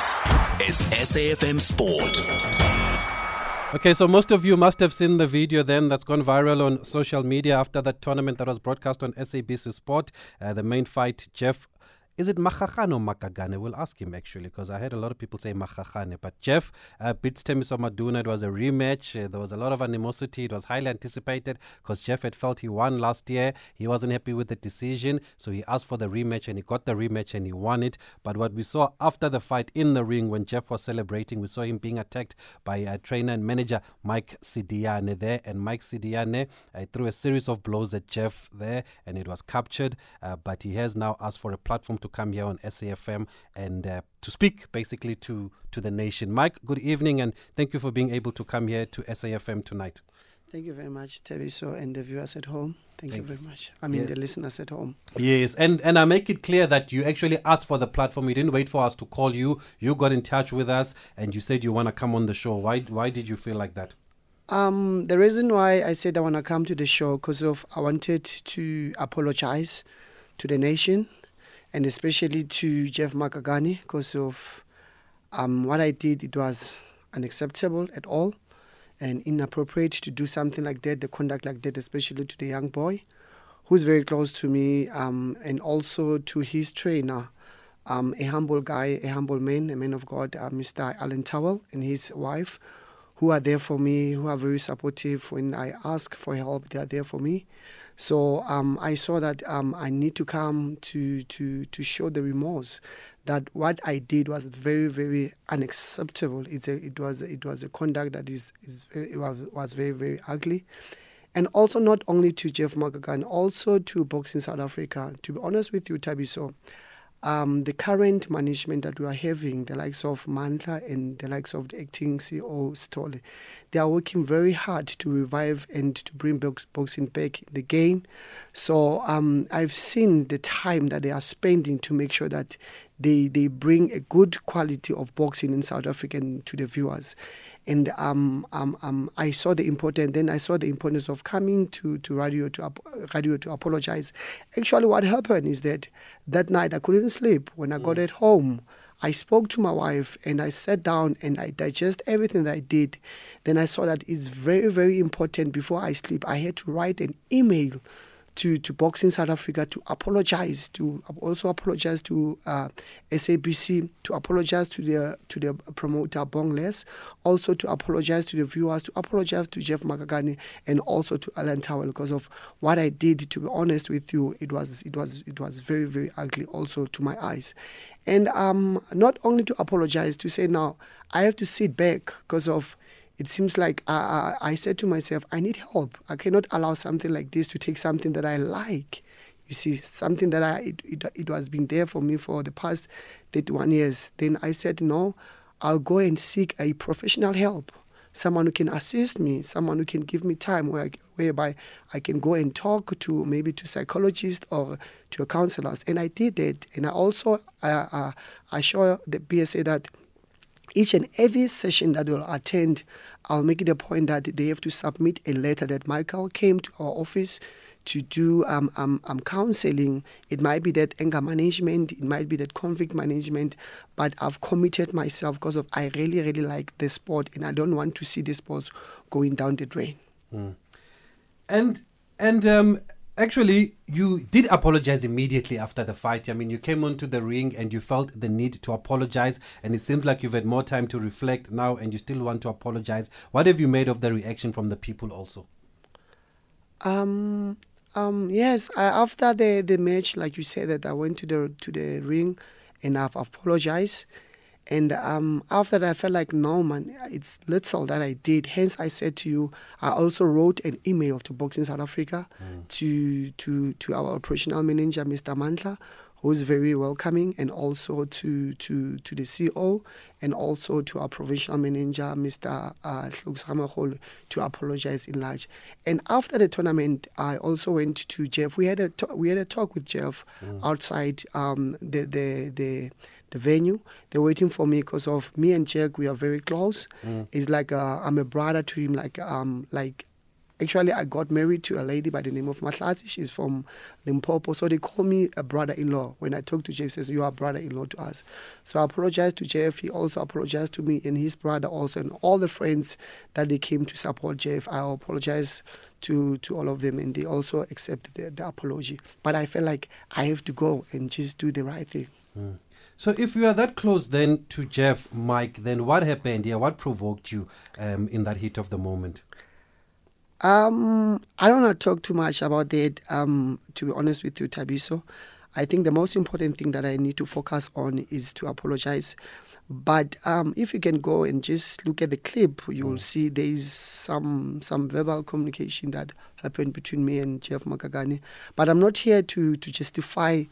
This is SAFM Sport. Okay, so most of you must have seen the video then that's gone viral on social media after that tournament that was broadcast on SABC Sport. Uh, the main fight, Jeff is it Makgakgane or Makagane? We'll ask him actually, because I heard a lot of people say Makgakgane. But Jeff uh, beats Thembiso Maduna. It was a rematch. Uh, there was a lot of animosity. It was highly anticipated because Jeff had felt he won last year. He wasn't happy with the decision, so he asked for the rematch and he got the rematch and he won it. But what we saw after the fight in the ring when Jeff was celebrating, we saw him being attacked by uh, trainer and manager Mike Sidiane there. And Mike Sidiane uh, threw a series of blows at Jeff there and it was captured. Uh, but he has now asked for a platform to come here on SAFM and uh, to speak basically to, to the nation. Mike, good evening and thank you for being able to come here to SAFM tonight. Thank you very much, Thembiso, and the viewers at home. Thank, Thank you very much. I mean, yeah. the listeners at home. Yes, and and I make it clear that you actually asked for the platform. You didn't wait for us to call you. You got in touch with us, and you said you want to come on the show. Why why did you feel like that? Um, the reason why I said I want to come to the show because of I wanted to apologize to the nation and especially to Jeff Makgakane because of um, what I did. It was unacceptable at all and inappropriate to do something like that, the conduct like that, especially to the young boy who's very close to me um, and also to his trainer. Um, a humble guy, a humble man, a man of God, uh, Mr. Alan Toweel and his wife, who are there for me, who are very supportive. When I ask for help, they are there for me. So um, I saw that um, I need to come to, to, to show the remorse that what I did was very, very unacceptable. It's a, it, was, it was a conduct that is, is very, was, was very, very ugly. And also not only to Jeff Makgakane, also to Boxing South Africa. To be honest with you, Thabiso, um, the current management that we are having, the likes of Mandla and the likes of the acting CEO Stole, they are working very hard to revive and to bring box, boxing back in the game. So um, I've seen the time that they are spending to make sure that they they bring a good quality of boxing in South Africa to the viewers and um, um, um, I saw the importance. Then I saw the importance of coming to, to radio to radio to apologize. Actually, what happened is that that night I couldn't sleep. When I got mm. at home, I spoke to my wife and I sat down and I digest everything that I did. Then I saw that it's very very important before I sleep. I had to write an email to, to Boxing South Africa to apologize, to also apologize to uh, SABC, to apologize to the to the promoter Bongless, also to apologize to the viewers, to apologize to Jeff Makgakane, and also to Alan Toweel because of what I did. To be honest with you, it was it was it was very very ugly also to my eyes, and um, not only to apologize to say now I have to sit back because of it seems like I, I, I said to myself, I need help. I cannot allow something like this to take something that I like. You see, something that I it, it, it was been there for me for the past 31 years. Then I said, no, I'll go and seek a professional help, someone who can assist me, someone who can give me time where I, whereby I can go and talk to maybe to psychologists or to counselors. And I did that. And I also uh, uh, I show the BSA that each and every session that they'll attend, I'll make it a point that they have to submit a letter that Michael came to our office to do um, um, um, counseling. It might be that anger management, it might be that conflict management, but I've committed myself because of I really, really like the sport and I don't want to see the sport going down the drain. Mm. And and um, Actually, you did apologize immediately after the fight. I mean, you came onto the ring and you felt the need to apologize, and it seems like you've had more time to reflect now and you still want to apologize. What have you made of the reaction from the people also? Um, um, yes, I, after the, the match, like you said, that I went to the to the ring and I've apologized. And um, after that, I felt like, no, man, it's little that I did. Hence, I said to you, I also wrote an email to Boxing South Africa mm. to, to, to our operational manager, Mr. Mandla, who's very welcoming, and also to, to, to the CEO, and also to our provincial manager, Mr. Uh, to apologize in large. And after the tournament, I also went to Jeff. We had a, we had a talk with Jeff mm. outside um, the, the, the the venue. They're waiting for me because of me and Jack. We are very close. Mm. It's like uh, I'm a brother to him, like um like Actually, I got married to a lady by the name of Mahlati. She's from Limpopo. So they call me a brother in law. When I talk to Jeff, says, You are brother in law to us. So I apologize to Jeff. He also apologized to me and his brother also, and all the friends that they came to support Jeff. I apologize to, to all of them, and they also accepted the, the apology. But I felt like I have to go and just do the right thing. Mm. So, if you are that close then to Jeff, Mike, then what happened here? What provoked you um, in that heat of the moment? Um, I don't want to talk too much about that. Um, to be honest with you, Thabiso, I think the most important thing that I need to focus on is to apologize. But um, if you can go and just look at the clip, you will mm. see there is some some verbal communication that happened between me and Jeff Makagane. But I'm not here to to justify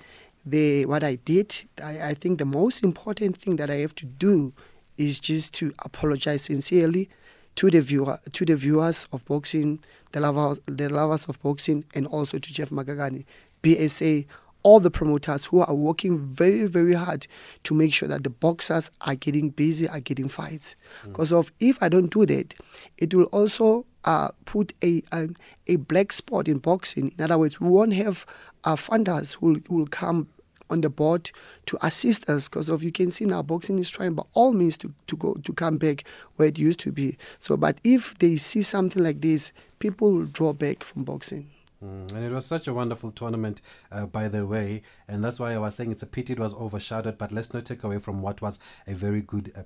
the what I did. I, I think the most important thing that I have to do is just to apologize sincerely to the viewer, to the viewers of boxing, the lovers, the lovers of boxing, and also to Jeff Makagane, BSA, all the promoters who are working very, very hard to make sure that the boxers are getting busy, are getting fights. Because mm. of if I don't do that, it will also uh, put a, a, a black spot in boxing. In other words, we won't have uh, funders who will come on the board to assist us because of you can see now boxing is trying by all means to, to go to come back where it used to be. So but if they see something like this, people will draw back from boxing. Mm, and it was such a wonderful tournament, uh, by the way, and that's why I was saying it's a pity it was overshadowed. But let's not take away from what was a very good uh,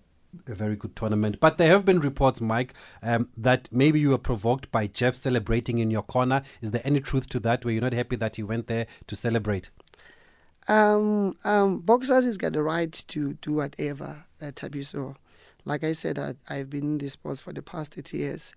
a very good tournament. But there have been reports, Mike, um, that maybe you were provoked by Jeff celebrating in your corner. Is there any truth to that where you're not happy that he went there to celebrate? Um, um, boxers has got the right to do whatever, uh, Thabiso. Like I said, I, I've been in this sport for the past 30 years.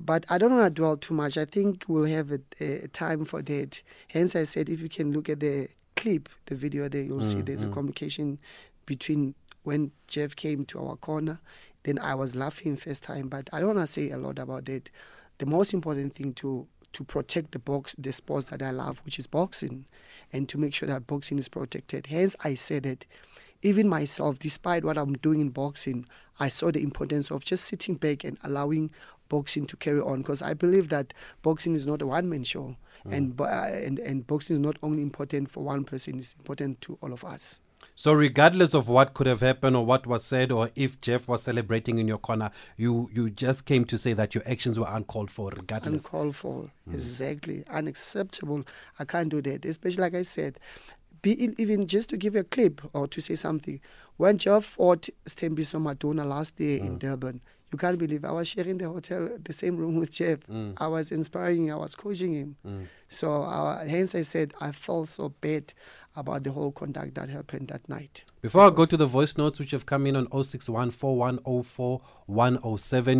But I don't want to dwell too much. I think we'll have a, a, time for that. Hence, I said if you can look at the clip, the video there, you'll mm, see there's mm. a communication between when Jeff came to our corner. Then I was laughing first time, but I don't want to say a lot about that. The most important thing to to protect the box, the sports that I love, which is boxing, and to make sure that boxing is protected. Hence, I said that even myself, despite what I'm doing in boxing, I saw the importance of just sitting back and allowing boxing to carry on because I believe that boxing is not a one man show. Mm. And, uh, and and boxing is not only important for one person; it's important to all of us. So, regardless of what could have happened or what was said, or if Jeff was celebrating in your corner, you you just came to say that your actions were uncalled for, regardless. Uncalled for, mm. exactly, unacceptable. I can't do that. Especially like I said, be even just to give a clip or to say something. When Jeff fought Stembiso Maduna last year mm. in Durban, you can't believe I was sharing the hotel, the same room with Jeff. Mm. I was inspiring, I was coaching him. Mm. So uh, hence I said I felt so bad about the whole conduct that happened that night. Before I go to the voice notes which have come in on 061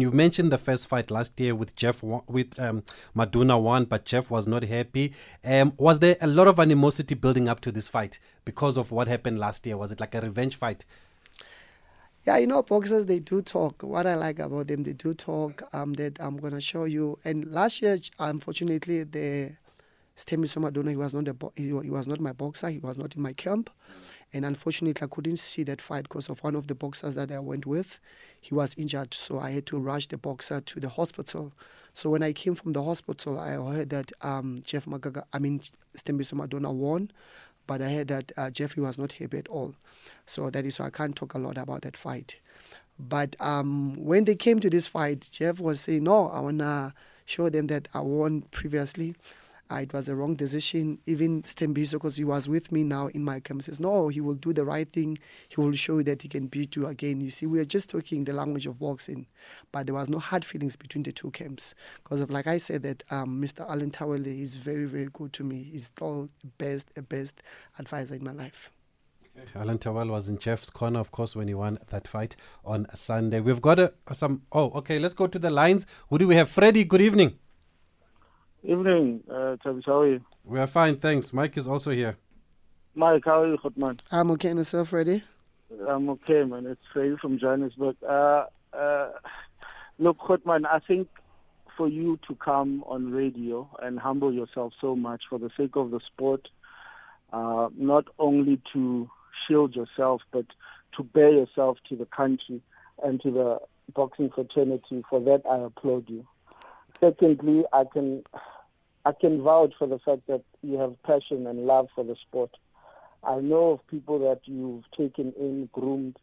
you mentioned the first fight last year with Jeff with um, Maduna won, but Jeff was not happy. Um, was there a lot of animosity building up to this fight because of what happened last year? Was it like a revenge fight? Yeah, you know, boxers they do talk. What I like about them, they do talk. Um, that I'm gonna show you. And last year, unfortunately, the Stembiso Maduna, he was not bo- he, he, was not my boxer. He was not in my camp, and unfortunately, I couldn't see that fight because of one of the boxers that I went with. He was injured, so I had to rush the boxer to the hospital. So when I came from the hospital, I heard that um, Jeff Magaga, I mean Stembiso Maduna won but I heard that uh, Jeffrey was not happy at all. So that is why I can't talk a lot about that fight. But um, when they came to this fight, Jeff was saying, No, I want to show them that I won previously. Uh, it was a wrong decision. Even Stembiso, because he was with me now in my camp, says, No, he will do the right thing. He will show you that he can beat you again. You see, we are just talking the language of boxing, but there was no hard feelings between the two camps. Because of, like I said, that um, Mr. Alan Toweel is very, very good to me. He's still the best, the best advisor in my life. Alan Toweel was in Jeff's corner, of course, when he won that fight on Sunday. We've got a, some. Oh, okay. Let's go to the lines. Who do we have? Freddie. Good evening. Evening, uh, Travis. How are you? We are fine, thanks. Mike is also here. Mike, how are you, Hotman? I'm okay, and yourself, Freddie? I'm okay, man. It's Freddie from Johannesburg. Uh, uh, look, Hotman, I think for you to come on radio and humble yourself so much for the sake of the sport, uh, not only to shield yourself, but to bear yourself to the country and to the boxing fraternity, for that I applaud you secondly, I can I can vouch for the fact that you have passion and love for the sport. I know of people that you've taken in, groomed,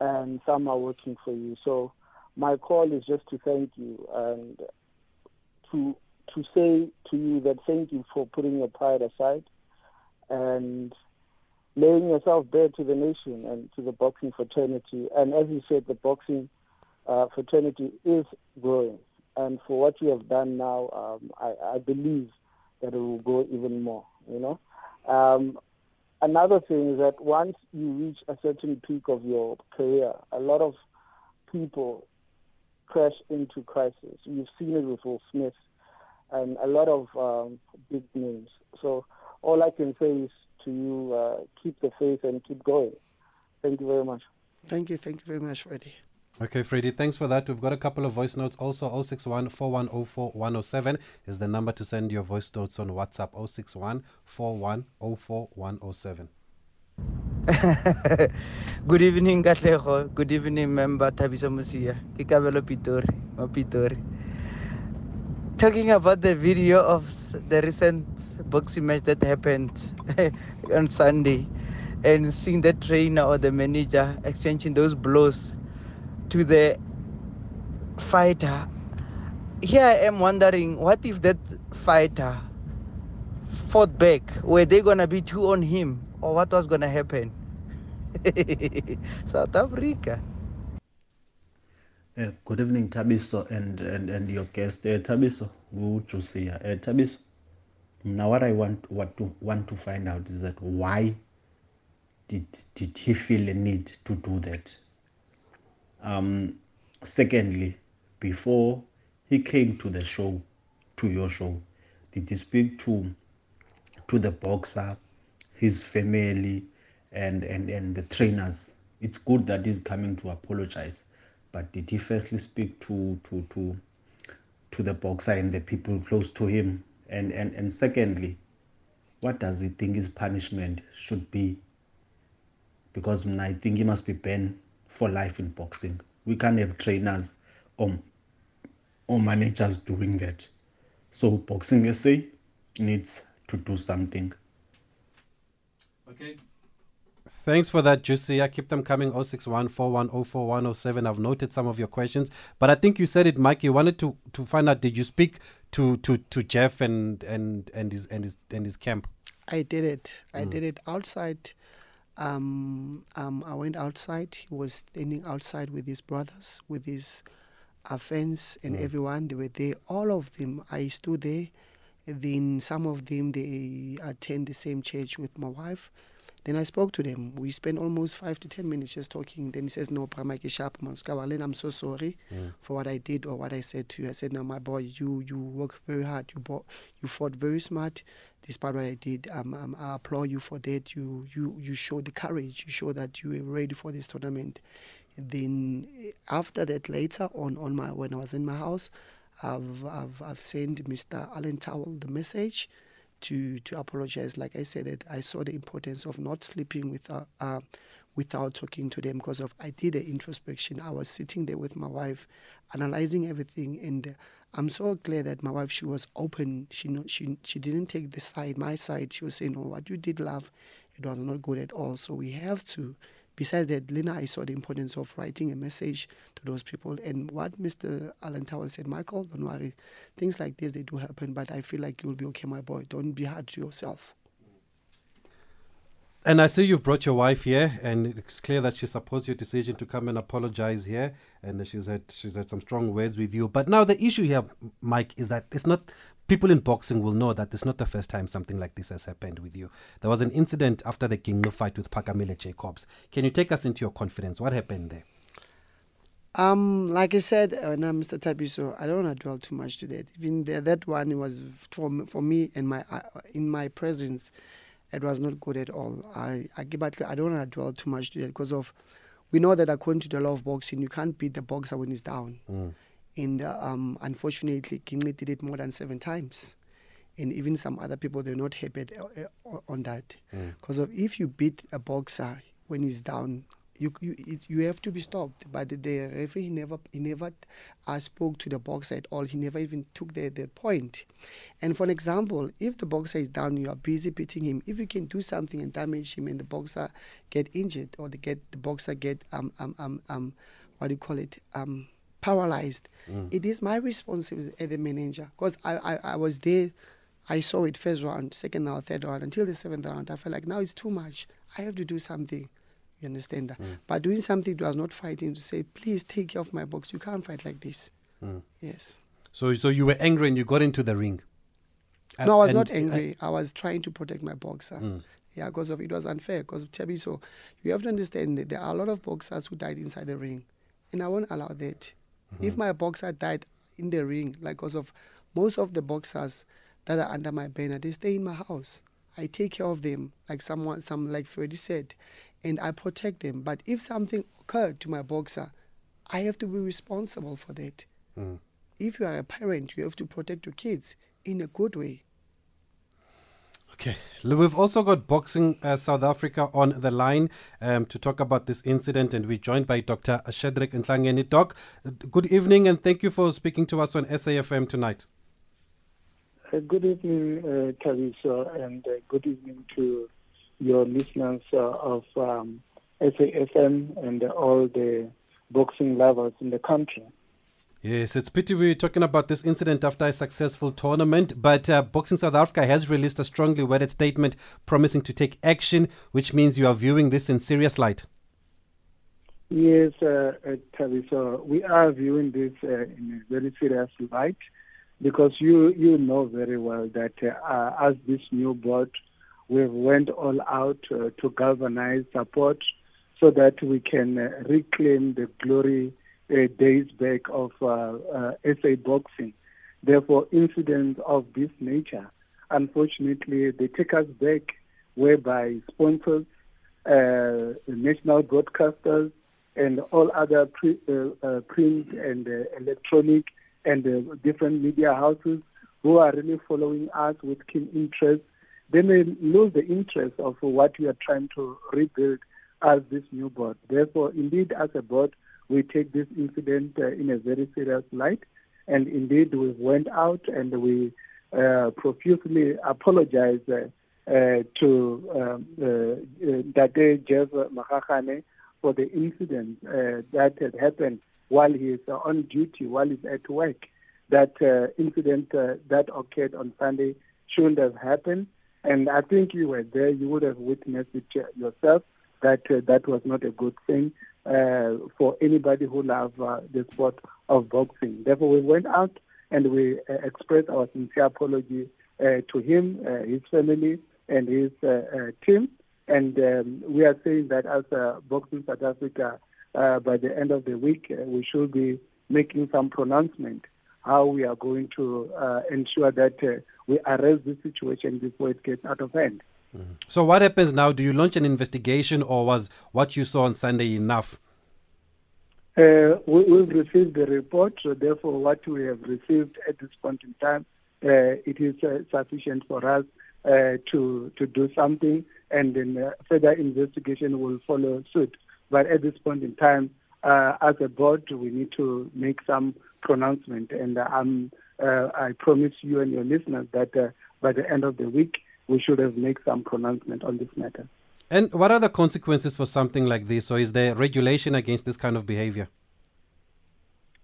and some are working for you. So my call is just to thank you and to to say to you that thank you for putting your pride aside and laying yourself bare to the nation and to the boxing fraternity. And as you said, the boxing uh, fraternity is growing. And for what you have done now, um, I, I believe that it will go even more. You know, um, another thing is that once you reach a certain peak of your career, a lot of people crash into crisis. You've seen it with Will Smith and a lot of um, big names. So all I can say is to you, uh, keep the faith and keep going. Thank you very much. Thank you. Thank you very much, Freddie. Okay, Freddie, thanks for that. We've got a couple of voice notes. Also, 061 4104 107 is the number to send your voice notes on WhatsApp 061 4104 107. Good evening, Katlego. Good evening, member Thabiso Mosia. Kikabelo. Talking about the video of the recent boxing match that happened on Sunday and seeing the trainer or the manager exchanging those blows to the fighter. Here I am wondering what if that fighter fought back? Were they gonna be two on him? Or what was gonna happen? South Africa. Uh, good evening, Thabiso, and, and, and your guest, uh, Thabiso, Jusia. Uh, Thabiso, now what I want what to want to find out is that why did did he feel a need to do that? Um, secondly, before he came to the show, to your show, did he speak to to the boxer, his family, and and and the trainers? It's good that he's coming to apologize, but did he firstly speak to to to to the boxer and the people close to him? And and and secondly, what does he think his punishment should be? Because I think he must be banned for life in boxing. We can't have trainers or, or managers doing that. So Boxing SA needs to do something. Okay. Thanks for that, Juicy. I keep them coming 061 I've noted some of your questions. But I think you said it, Mike. You wanted to, to find out did you speak to, to, to Jeff and, and, and his and his and his camp? I did it. I mm. did it outside um, um, I went outside. He was standing outside with his brothers, with his uh, friends, and mm. everyone. They were there. All of them. I stood there. Then some of them they attend the same church with my wife. Then I spoke to them. We spent almost five to ten minutes just talking. Then he says, No, Pramaki Sharp, I'm so sorry mm. for what I did or what I said to you. I said, No, my boy, you you work very hard. You bought, you fought very smart. Despite what I did, um, um, I applaud you for that. You you you showed the courage. You showed that you were ready for this tournament. Then after that, later on, on my when I was in my house, I've I've, I've sent Mr. Alan Toweel the message to to apologize. Like I said, that I saw the importance of not sleeping without uh, without talking to them because of I did the introspection. I was sitting there with my wife, analyzing everything, and I'm so glad that my wife she was open. She she she didn't take the side my side. She was saying, "No, what you did, love, it was not good at all." So we have to besides that, Lena, I saw the importance of writing a message to those people. And what Mr. Alan Toweel said, Michael, don't worry. Things like this, they do happen, but I feel like you'll be okay, my boy. Don't be hard to yourself. And I see you've brought your wife here, and it's clear that she supports your decision to come and apologize here, and she's had she's had some strong words with you. But now the issue here, Mike, is that it's not people in boxing will know that it's not the first time something like this has happened with you. There was an incident after the King fight with Phakamile Jacobs. Can you take us into your confidence? What happened there? Um, like I said, uh, now Mr. Thabiso, I don't want to dwell too much to that. Even the, that one was for me, for me and my uh, in my presence, it was not good at all. I I, but I don't want to dwell too much to that because of we know that according to the law of boxing, you can't beat the boxer when he's down. Mm. And um, unfortunately, Kingley did it more than seven times. And even some other people, they're not happy uh, on that. Because mm. if you beat a boxer when he's down, you you it, you have to be stopped. But the, the referee he never he never uh, spoke to the boxer at all. He never even took the the point. And for an example, if the boxer is down, you are busy beating him. If you can do something and damage him, and the boxer get injured or the get the boxer get um um um um what do you call it um paralyzed, mm. it is my responsibility as the manager because I, I I was there. I saw it first round, second round, third round, until the seventh round. I felt like now it's too much. I have to do something. You understand that? Mm. But doing something was not fighting to say, please take care of my box. You can't fight like this. Mm. Yes. So, so you were angry and you got into the ring. no, I was not angry. I was trying to protect my boxer. Yeah, because of it was unfair. Because of Tabi, so you have to understand that there are a lot of boxers who died inside the ring, and I won't allow that. If my boxer died in the ring, like because of most of the boxers that are under my banner, they stay in my house. I take care of them, like someone, some like Freddie said, and I protect them. But if something occurred to my boxer, I have to be responsible for that. Hmm. If you are a parent, you have to protect your kids in a good way. Okay. We've also got Boxing uh, South Africa on the line um, to talk about this incident, and we're joined by Dr. Shedrick Ntlangeni. Doc, uh, good evening, and thank you for speaking to us on SAFM tonight. Uh, Good evening, uh, and uh, good evening to your listeners uh, of um, SAFM and all the boxing lovers in the country. Yes, it's pity we're talking about this incident after a successful tournament, but uh, Boxing South Africa has released a strongly worded statement promising to take action, which means you are viewing this in serious light. Yes, uh, uh, Thabiso, we are viewing this uh, in a very serious light because you you know very well that uh, as this new board, we've went all out uh, to galvanize support so that we can uh, reclaim the glory uh, days back of uh, uh, SA boxing. Therefore, incidents of this nature, unfortunately, they take us back whereby sponsors, uh, national broadcasters, and all other pre, print and electronic and different media houses who are really following us with keen interest, they may lose the interest of what we are trying to rebuild as this new board. Therefore, indeed, as a board, we take this incident uh, in a very serious light, and indeed, we went out and we uh, profusely apologize uh, uh, to um, uh, uh, Dade Jeff Makakane for the incident that had happened while he is on duty, while he's at work. That incident that occurred on Sunday shouldn't have happened. And I think you were there, you would have witnessed it yourself that that was not a good thing for anybody who loves uh, the sport of boxing. Therefore, we went out and we uh, expressed our sincere apology uh, to him, uh, his family, and his uh, uh, team. And um, we are saying that as uh, Boxing South Africa, uh, by the end of the week, uh, we should be making some pronouncement how we are going to uh, ensure that uh, we arrest this situation before it gets out of hand. So, what happens now? Do you launch an investigation, or was what you saw on Sunday enough? Uh, we, we've received the report, so therefore what we have received at this point in time, uh, it is uh, sufficient for us uh, to to do something, and then uh, further investigation will follow suit. But at this point in time, uh, as a board, we need to make some pronouncement, and um, uh, I promise you and your listeners that by the end of the week, we should have made some pronouncement on this matter. And what are the consequences for something like this? Or is there regulation against this kind of behavior?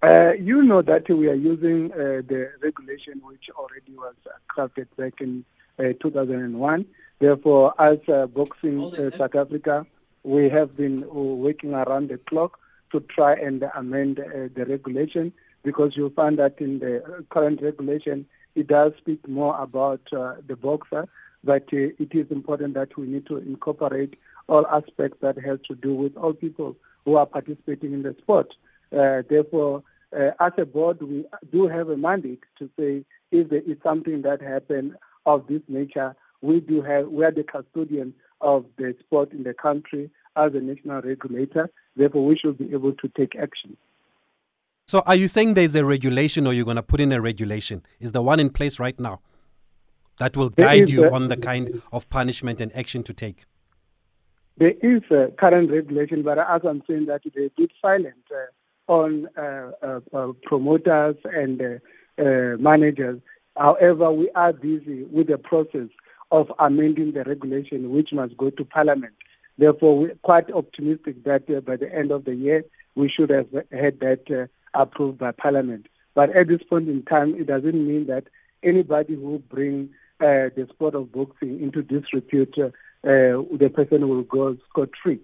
Uh, you know that we are using uh, the regulation which already was crafted back in uh, 2001. Therefore, as uh, Boxing uh, South Africa, we have been uh, working around the clock to try and amend uh, the regulation because you'll find that in the current regulation, it does speak more about uh, the boxer, but uh, it is important that we need to incorporate all aspects that has to do with all people who are participating in the sport. Uh, therefore, uh, as a board, we do have a mandate to say if there is something that happened of this nature, we do have we are the custodian of the sport in the country as a national regulator. Therefore, we should be able to take action. So, are you saying there's a regulation, or you're going to put in a regulation? Is the one in place right now that will guide you a- on the kind of punishment and action to take? there is a current regulation, but as I'm saying that they did silent uh, on uh, uh, uh promoters and uh, uh, managers. However, we are busy with the process of amending the regulation, which must go to Parliament. Therefore, we're quite optimistic that by the end of the year, we should have had that approved by Parliament. But at this point in time, it doesn't mean that anybody who bring the sport of boxing into disrepute uh, the person will go scot free.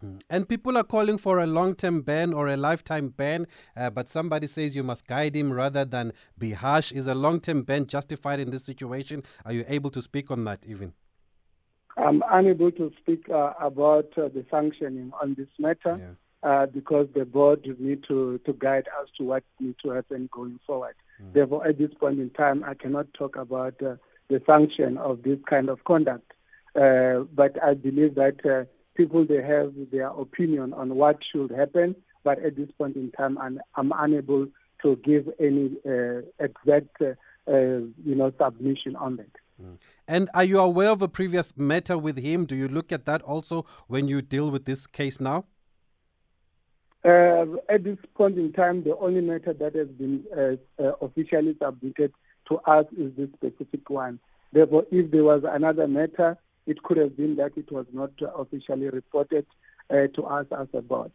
Hmm. And people are calling for a long term ban or a lifetime ban, uh, but somebody says you must guide him rather than be harsh. Is a long term ban justified in this situation? Are you able to speak on that even? I'm unable to speak uh, about uh, the sanctioning on this matter yeah. uh, because the board need to, to guide us to what needs to happen going forward. Mm. Therefore, at this point in time, I cannot talk about uh, the sanction of this kind of conduct. Uh, but I believe that uh, people they have their opinion on what should happen. But at this point in time, I'm, I'm unable to give any uh, exact, uh, uh, you know, submission on that. Mm. And are you aware of a previous matter with him? Do you look at that also when you deal with this case now? Uh, at this point in time, the only matter that has been uh, uh, officially submitted to us is this specific one. Therefore, if there was another matter, it could have been that it was not officially reported uh, to us as a board.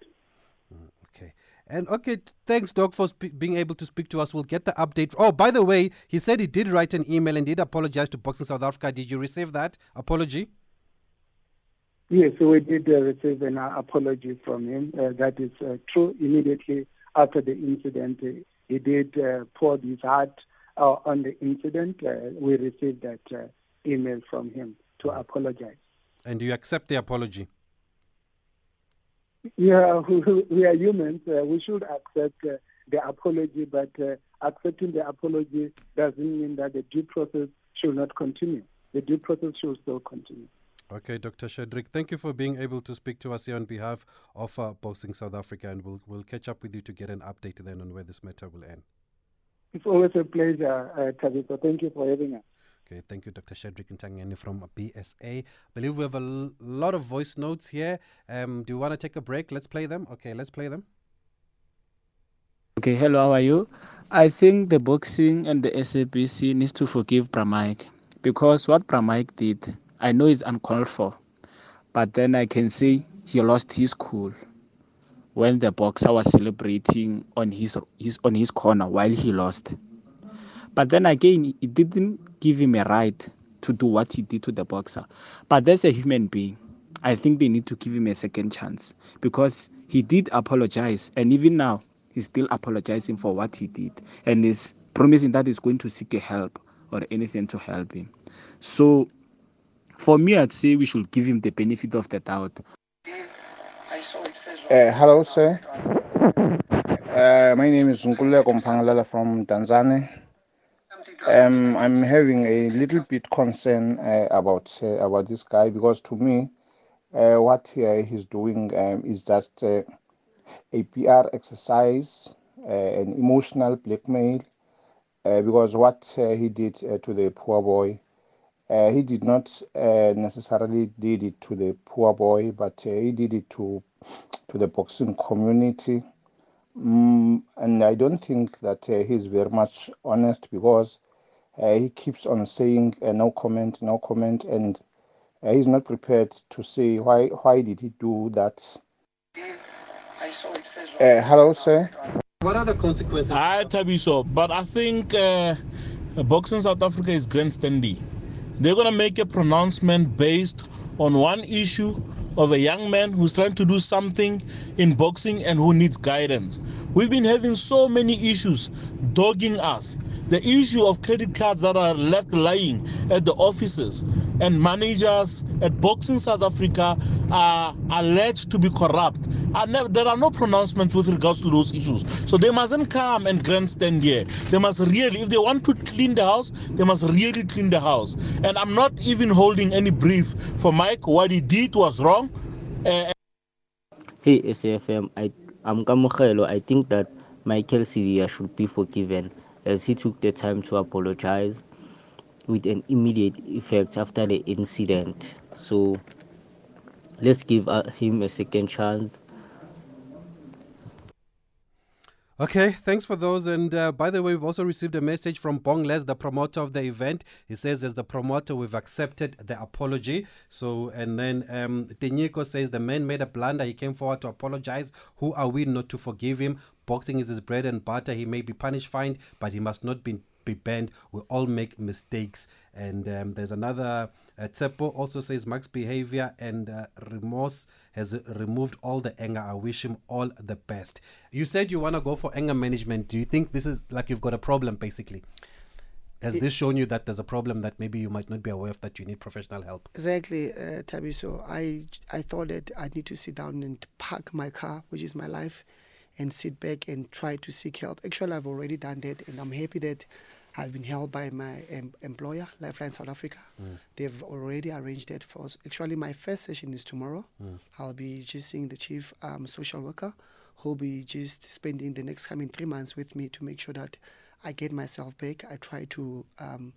Mm, okay. And okay, thanks, Doc, for sp- being able to speak to us. We'll get the update. Oh, by the way, he said he did write an email and did apologize to Boxing South Africa. Did you receive that apology? Yes, we did uh, receive an uh, apology from him. Uh, that is uh, true. Immediately after the incident, he did uh, pour his heart on the incident. we received that email from him to apologize. And do you accept the apology? Yeah, we are humans. Uh, we should accept uh, the apology, but uh, accepting the apology doesn't mean that the due process should not continue. The due process should still continue. Okay, Dr. Sheldrick, thank you for being able to speak to us here on behalf of uh, Boxing South Africa, and we'll, we'll catch up with you to get an update then on where this matter will end. It's always a pleasure, uh, Tabitha. Thank you for having us. Okay, thank you, Dr. Sheldrick Ntangeni from BSA. I believe we have a l- lot of voice notes here. Um, do you want to take a break? Let's play them. Okay, let's play them. Okay, hello, how are you? I think the boxing and the SABC needs to forgive Bramike because what Bramike did, I know is uncalled for, but then I can say he lost his cool when the boxer was celebrating on his his on his corner while he lost. But then again, it didn't give him a right to do what he did to the boxer. But that's a human being. I think they need to give him a second chance because he did apologize, and even now he's still apologizing for what he did, and is promising that he's going to seek help or anything to help him. So, for me, I'd say we should give him the benefit of the doubt. Uh, hello, sir. Uh, my name is Nkule Kompangalala from Tanzania. Um, I'm having a little bit concern uh, about uh, about this guy because to me, uh, what uh, he's doing um, is just uh, a PR exercise, uh, an emotional blackmail. because what he did to the poor boy, he did not necessarily did it to the poor boy, but he did it to to the boxing community. Mm, and I don't think that he's very much honest because uh, he keeps on saying uh, no comment, no comment, and uh, he's not prepared to say why why did he do that. Uh, hello, sir. What are the consequences? I Thabiso, but I think uh, boxing South Africa is grandstanding. They're gonna make a pronouncement based on one issue of a young man who's trying to do something in boxing and who needs guidance. We've been having so many issues dogging us the issue of credit cards that are left lying at the offices and managers at Boxing South Africa are alleged to be corrupt. There are no pronouncements with regards to those issues. So they mustn't come and grandstand here. They must really, if they want to clean the house, they must really clean the house. And I'm not even holding any brief for Mike. What he did was wrong. Hey, SAFM, I, I'm Kamukelo. I think that Michael Sidia should be forgiven as he took the time to apologize with an immediate effect after the incident. So let's give uh, him a second chance. Okay, thanks for those. And uh, by the way, we've also received a message from Bongles, the promoter of the event. He says, as the promoter, we've accepted the apology. So, and then um, Tenyiko says, the man made a blunder. He came forward to apologize. Who are we not to forgive him? Boxing is his bread and butter. He may be punished, fined, but he must not be be banned. We all make mistakes. And um, there's another. Uh, Tsepo also says Mark's behavior and uh, remorse has removed all the anger. I wish him all the best. You said you want to go for anger management. Do you think this is like you've got a problem basically? Has It- this shown you that there's a problem that maybe you might not be aware of that you need professional help? Exactly, uh, Tabi. So I, I thought that I need to sit down and park my car, which is my life, and sit back and try to seek help. Actually, I've already done that, and I'm happy that I've been helped by my em- employer, Lifeline South Africa. They've already arranged that for us. Actually, my first session is tomorrow. I'll be just seeing the chief um, social worker, who'll be just spending the next coming three months with me to make sure that I get myself back. I try to um,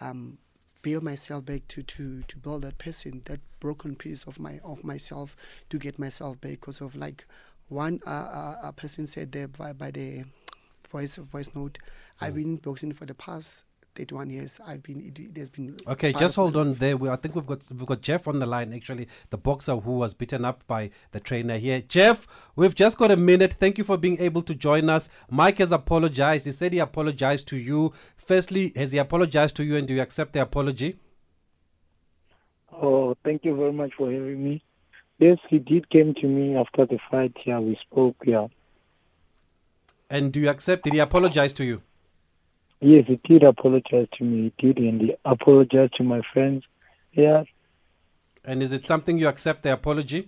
um, build myself back to, to, to build that person, that broken piece of my of myself to get myself back. Because of like one uh, uh, a person said there by, by the voice voice note, I've mm. been boxing for the past 31 years. I've been it, it has been Okay, just hold on life. there. We, I think we've got we've got Jeff on the line. Actually, the boxer who was beaten up by the trainer here. Jeff, we've just got a minute. Thank you for being able to join us. Mike has apologized. He said he apologized to you. Firstly, has he apologized to you, and do you accept the apology? Oh, thank you very much for having me. Yes, he did came to me after the fight. Yeah, we spoke. Yeah, And do you accept? Did he apologize to you? yes, he did apologize to me. He did, and he apologized to my friends. Yeah, And is it something you accept the apology?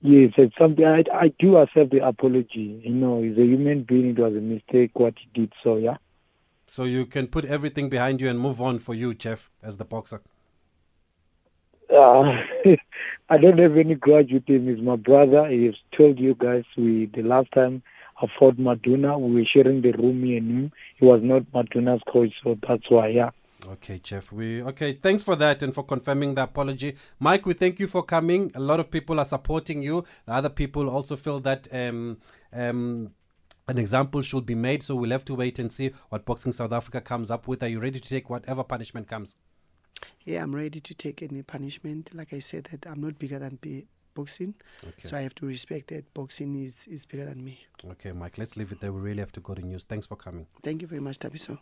yes, it's something I I do accept the apology. You know, he's a human being. It was a mistake what he did. So yeah, So you can put everything behind you and move on for you, Jeff, as the boxer. uh, I don't have any grudge with him. He's my brother. He's told you guys we the last time I fought Maduna, we were sharing the room me and him. He was not Maduna's coach, so that's why. Yeah. Okay, Jeff. We okay. Thanks for that and for confirming the apology, Mike. We thank you for coming. A lot of people are supporting you. The other people also feel that um um. An example should be made, so we'll have to wait and see what Boxing South Africa comes up with. Are you ready to take whatever punishment comes? Yeah, I'm ready to take any punishment. Like I said, that I'm not bigger than boxing, so I have to respect that boxing is, is bigger than me. Okay, Mike, let's leave it there. We really have to go to news. Thanks for coming. Thank you very much, Thabiso.